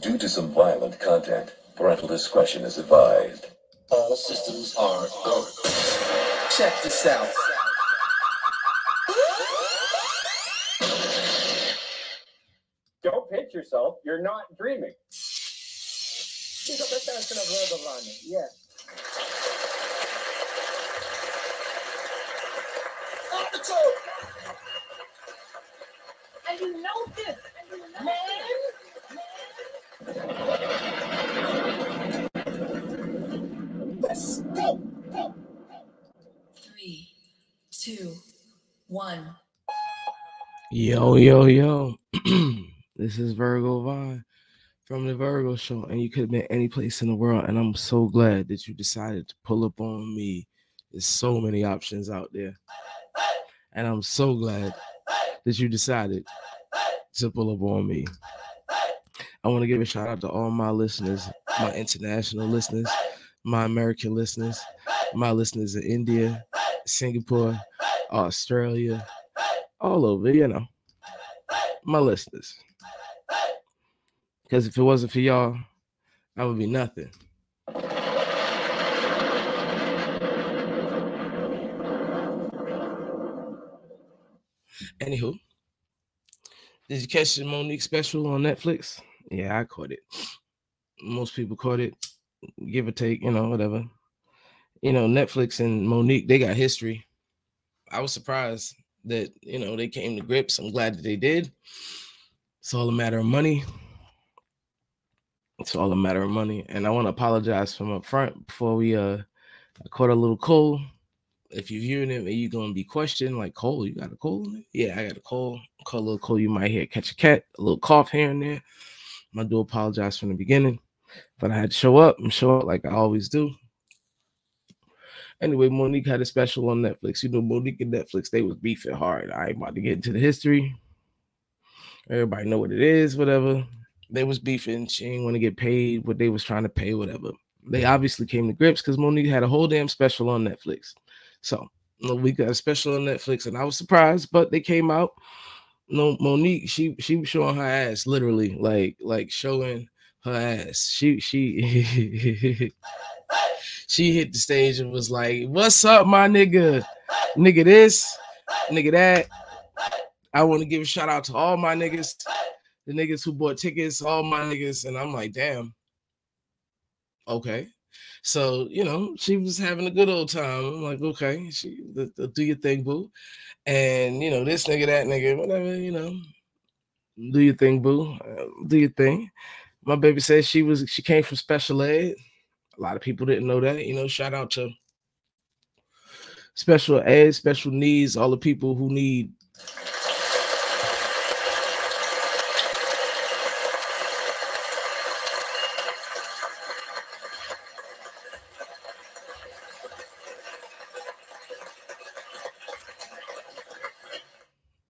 due to some violent content. Parental discretion is advised. All systems are go. Check this out. Don't pitch yourself. You're not dreaming. Yeah. And you know this. And you know Let's one. Yo, yo, yo. this is Virgo Vine from the Virgo Show, and you could have been any place in the world. And I'm so glad that you decided to pull up on me. There's so many options out there. And I'm so glad that you decided to pull up on me. I want to give a shout out to all my listeners, my international listeners, my American listeners, my listeners in India, Singapore, Australia, all over, you know, my listeners. Because if it wasn't for y'all, I would be nothing. Anywho, did you catch the Monique special on Netflix? Yeah, I caught it. Most people caught it, give or take, you know, whatever. You know, Netflix and Monique, they got history. I was surprised that, you know, they came to grips. I'm glad that they did. It's all a matter of money. It's all a matter of money. And I want to apologize from up front before we uh I caught a little cold. If you're hearing it, you're gonna be questioned like Cole, you got a cold? Yeah, I got a cold. Call a little cold. You might hear catch a cat, a little cough here and there. I do apologize from the beginning, but I had to show up and show up like I always do. Anyway, Monique had a special on Netflix. You know, Monique and Netflix, they was beefing hard. I ain't about to get into the history. Everybody know what it is, whatever. They was beefing. She ain't want to get paid what they was trying to pay, whatever. They obviously came to grips because Monique had a whole damn special on Netflix. So we got a special on Netflix, and I was surprised, but they came out. No, Monique, she she was showing her ass, literally, like like showing her ass. She she she hit the stage and was like, "What's up, my nigga? Nigga this, nigga that." I want to give a shout out to all my niggas, the niggas who bought tickets, all my niggas, and I'm like, damn. Okay, so you know, she was having a good old time. I'm like, okay, she do your thing, boo. And you know, this nigga, that nigga, whatever, you know, do your thing, boo. Uh, do your thing. My baby said she was she came from special ed. A lot of people didn't know that. You know, shout out to special ed, special needs, all the people who need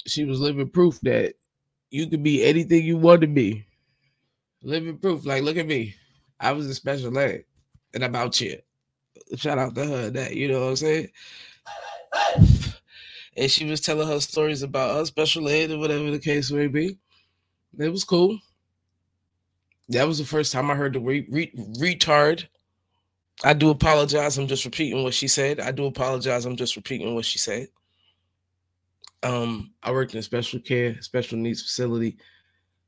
she was living proof that you could be anything you want to be. Living proof, like look at me. I was a special ed and I'm out here. Shout out to her that, you know what I'm saying? And she was telling her stories about her special ed or whatever the case may be. It was cool. That was the first time I heard the re- re- retard. I do apologize. I'm just repeating what she said. I do apologize. I'm just repeating what she said. Um, I worked in a special care, special needs facility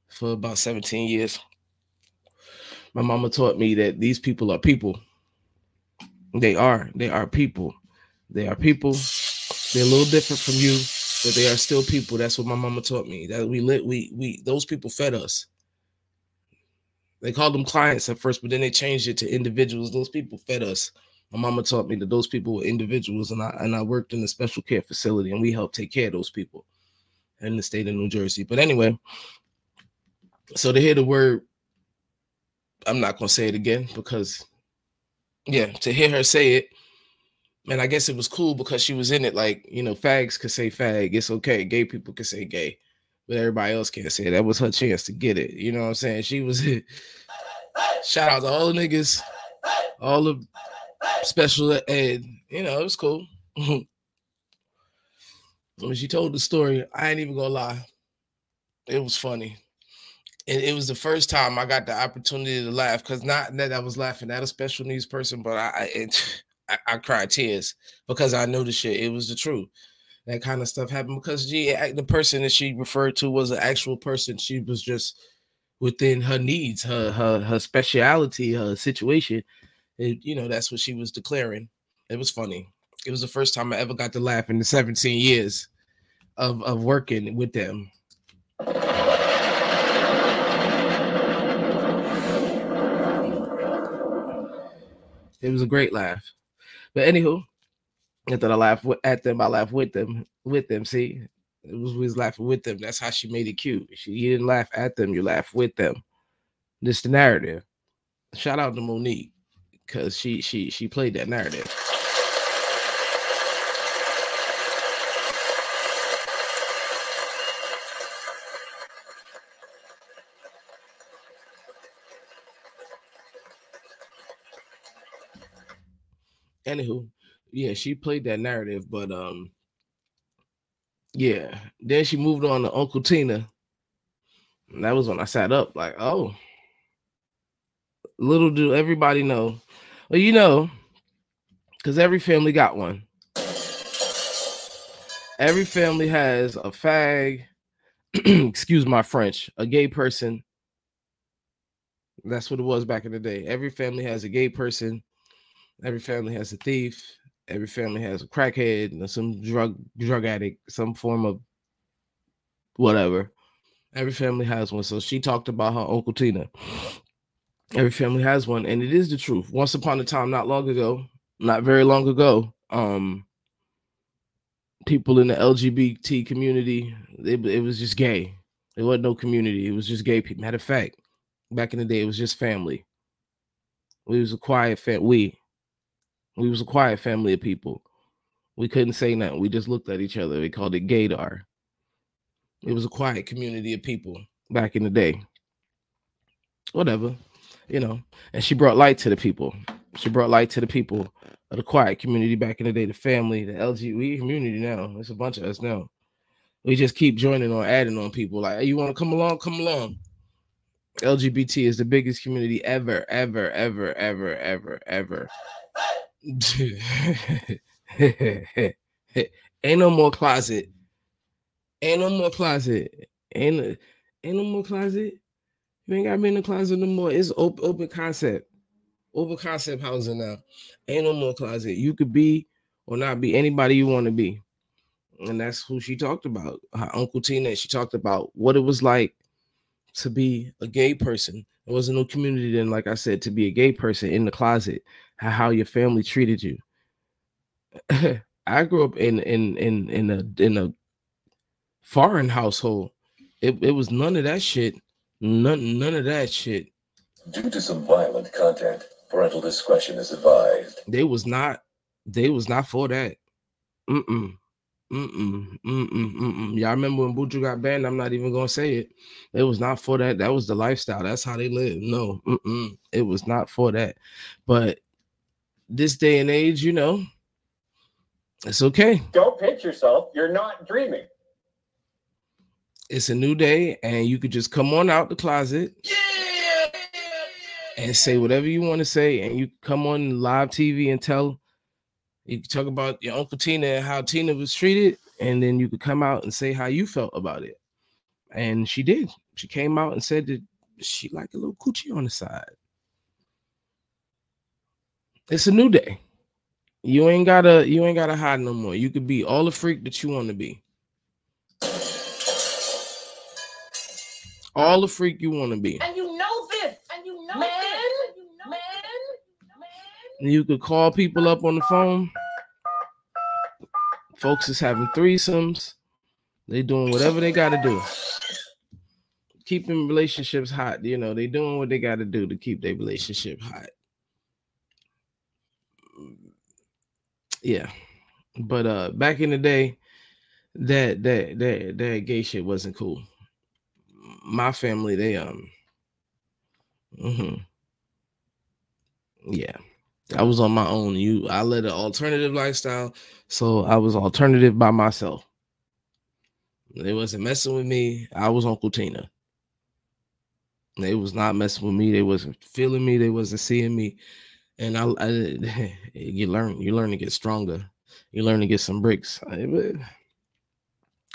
for about 17 years. My mama taught me that these people are people. They are, they are people. They are people. They're a little different from you, but they are still people. That's what my mama taught me. That we lit, we we those people fed us. They called them clients at first, but then they changed it to individuals. Those people fed us. My mama taught me that those people were individuals, and I and I worked in a special care facility, and we helped take care of those people in the state of New Jersey. But anyway, so to hear the word, I'm not gonna say it again because, yeah, to hear her say it, and I guess it was cool because she was in it. Like you know, fags could say fag, it's okay. Gay people could say gay, but everybody else can't say it. That was her chance to get it. You know what I'm saying? She was. Shout out to all the niggas, all the special ed. You know, it was cool. when she told the story, I ain't even gonna lie. It was funny. And it was the first time I got the opportunity to laugh because not that I was laughing at a special needs person, but I it, I I cried tears because I knew the shit. It was the truth. That kind of stuff happened because she, the person that she referred to was an actual person. She was just within her needs, her her her speciality, her situation. It, you know, that's what she was declaring. It was funny. It was the first time I ever got to laugh in the 17 years of of working with them. It was a great laugh. But anywho, not that I laugh wi- at them, I laugh with them. With them, see, it was we was laughing with them. That's how she made it cute. She you didn't laugh at them, you laugh with them. This the narrative. Shout out to Monique because she she she played that narrative. Anywho, yeah, she played that narrative, but um, yeah. Then she moved on to Uncle Tina. And that was when I sat up, like, oh, little do everybody know. Well, you know, because every family got one. Every family has a fag, excuse my French, a gay person. That's what it was back in the day. Every family has a gay person. Every family has a thief. Every family has a crackhead and some drug drug addict, some form of whatever. Every family has one. So she talked about her Uncle Tina. Every family has one, and it is the truth. Once upon a time, not long ago, not very long ago, um, people in the LGBT community, it, it was just gay. There wasn't no community. It was just gay people. Matter of fact, back in the day, it was just family. We was a quiet fam. We, we was a quiet family of people. We couldn't say nothing. We just looked at each other. We called it gaydar. It was a quiet community of people back in the day. Whatever, you know. And she brought light to the people. She brought light to the people of the quiet community back in the day, the family, the LGBT community now. It's a bunch of us now. We just keep joining or adding on people. Like, hey, you want to come along? Come along. LGBT is the biggest community ever, ever, ever, ever, ever, ever. ain't no more closet. Ain't no more closet. Ain't no, ain't no more closet. You ain't got me in the closet no more. It's open, open concept. Open concept housing now. Ain't no more closet. You could be or not be anybody you want to be. And that's who she talked about. Her Uncle Tina. She talked about what it was like to be a gay person. There wasn't no community then, like I said, to be a gay person in the closet, how, your family treated you. I grew up in in in in a in a foreign household. It, it was none of that shit. None none of that shit. Due to some violent content, parental discretion is advised. They was not they was not for that. Mm-mm. Mm-mm. Mm-mm. Mm-mm. Y'all remember when Buju got banned? I'm not even gonna say it. It was not for that. That was the lifestyle. That's how they live. No, mm-mm. it was not for that. But this day and age, you know, it's okay. Don't pinch yourself. You're not dreaming. It's a new day, and you could just come on out the closet and say whatever you want to say, and you come on live TV and tell. You talk about your Uncle Tina and how Tina was treated, and then you could come out and say how you felt about it. And she did. She came out and said that she liked a little coochie on the side. It's a new day. You ain't gotta you ain't gotta hide no more. You could be all the freak that you want to be. All the freak you want to be. And you know this. And you know Man, this. and you know man, this. And you could call people up on the phone. Folks is having threesomes. They doing whatever they got to do. Keeping relationships hot. You know, they doing what they got to do to keep their relationship hot. Yeah. But uh back in the day, that that that that gay shit wasn't cool. My family, they um mhm. yeah. I was on my own. You, I led an alternative lifestyle, so I was alternative by myself. They wasn't messing with me. I was Uncle Tina. They was not messing with me. They wasn't feeling me. They wasn't seeing me. And I, I you learn, you learn to get stronger. You learn to get some bricks.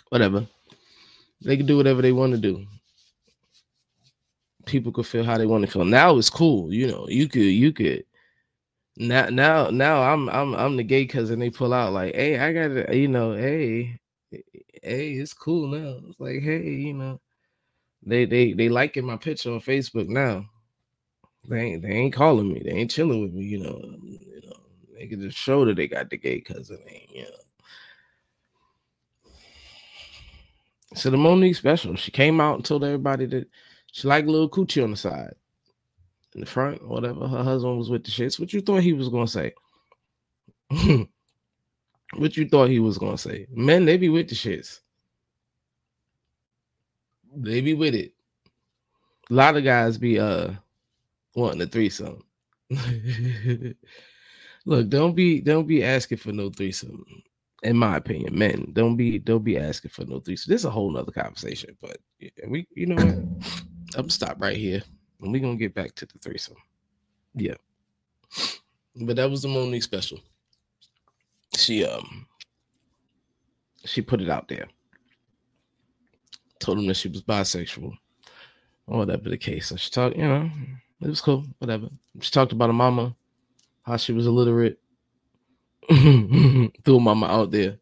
Whatever. They can do whatever they want to do. People could feel how they want to feel. Now it's cool. You know, you could, you could. Now, now, now I'm, I'm, I'm the gay cousin. They pull out like, hey, I got you know, hey, hey, it's cool now. It's like, hey, you know, they, they, they liking my picture on Facebook now. They ain't, they ain't calling me. They ain't chilling with me. You know, you know, they can just show that they got the gay cousin. Ain't, you know. So the Monique special, she came out and told everybody that she liked little coochie on the side, in the front, whatever. Her husband was with the shits. What you thought he was gonna say? what you thought he was gonna say? Men, they be with the shits. They be with it. A lot of guys be uh wanting a threesome. Look, don't be don't be asking for no threesome. In my opinion, men don't be don't be asking for no threesome. This is a whole nother conversation, but we you know what? I'm stop right here and we're gonna get back to the threesome. Yeah. But that was the Monique special. She um she put it out there. Told him that she was bisexual. Or whatever the case. So she talked, you know, it was cool, whatever. She talked about her mama, how she was illiterate. Threw mama out there.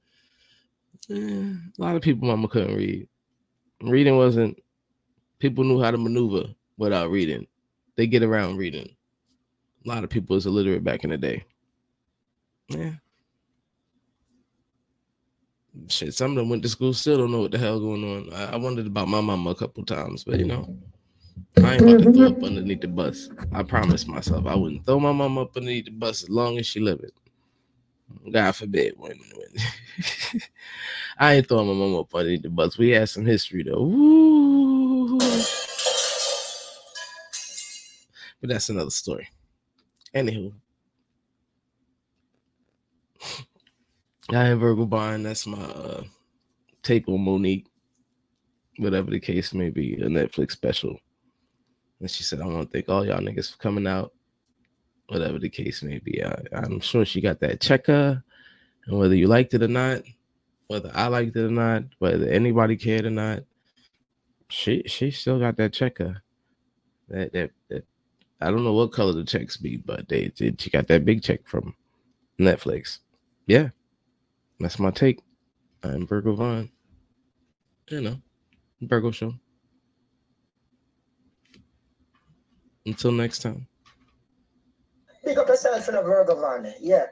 Eh, a lot of people mama couldn't read. Reading wasn't people knew how to maneuver without reading. They get around reading. A lot of people was illiterate back in the day. Yeah. Shit, some of them went to school, still don't know what the hell going on. I, I wondered about my mama a couple times, but you know, I ain't about to throw up underneath the bus. I promised myself I wouldn't throw my mom up underneath the bus as long as she living. God forbid when, when I ain't throwing my mom up underneath the bus. We had some history though. Woo. But that's another story. Anywho. I am Virgo Bond. That's my uh, take on Monique. Whatever the case may be, a Netflix special. And she said, I want to thank all y'all niggas for coming out. Whatever the case may be. I, I'm sure she got that checker. And whether you liked it or not, whether I liked it or not, whether anybody cared or not, she she still got that checker. That that, that I don't know what color the checks be, but they, they she got that big check from Netflix. Yeah. That's my take. I'm Virgo Vaughn. You know, Virgo Show. Until next time. Pick up yourself in a Virgo man. Yeah.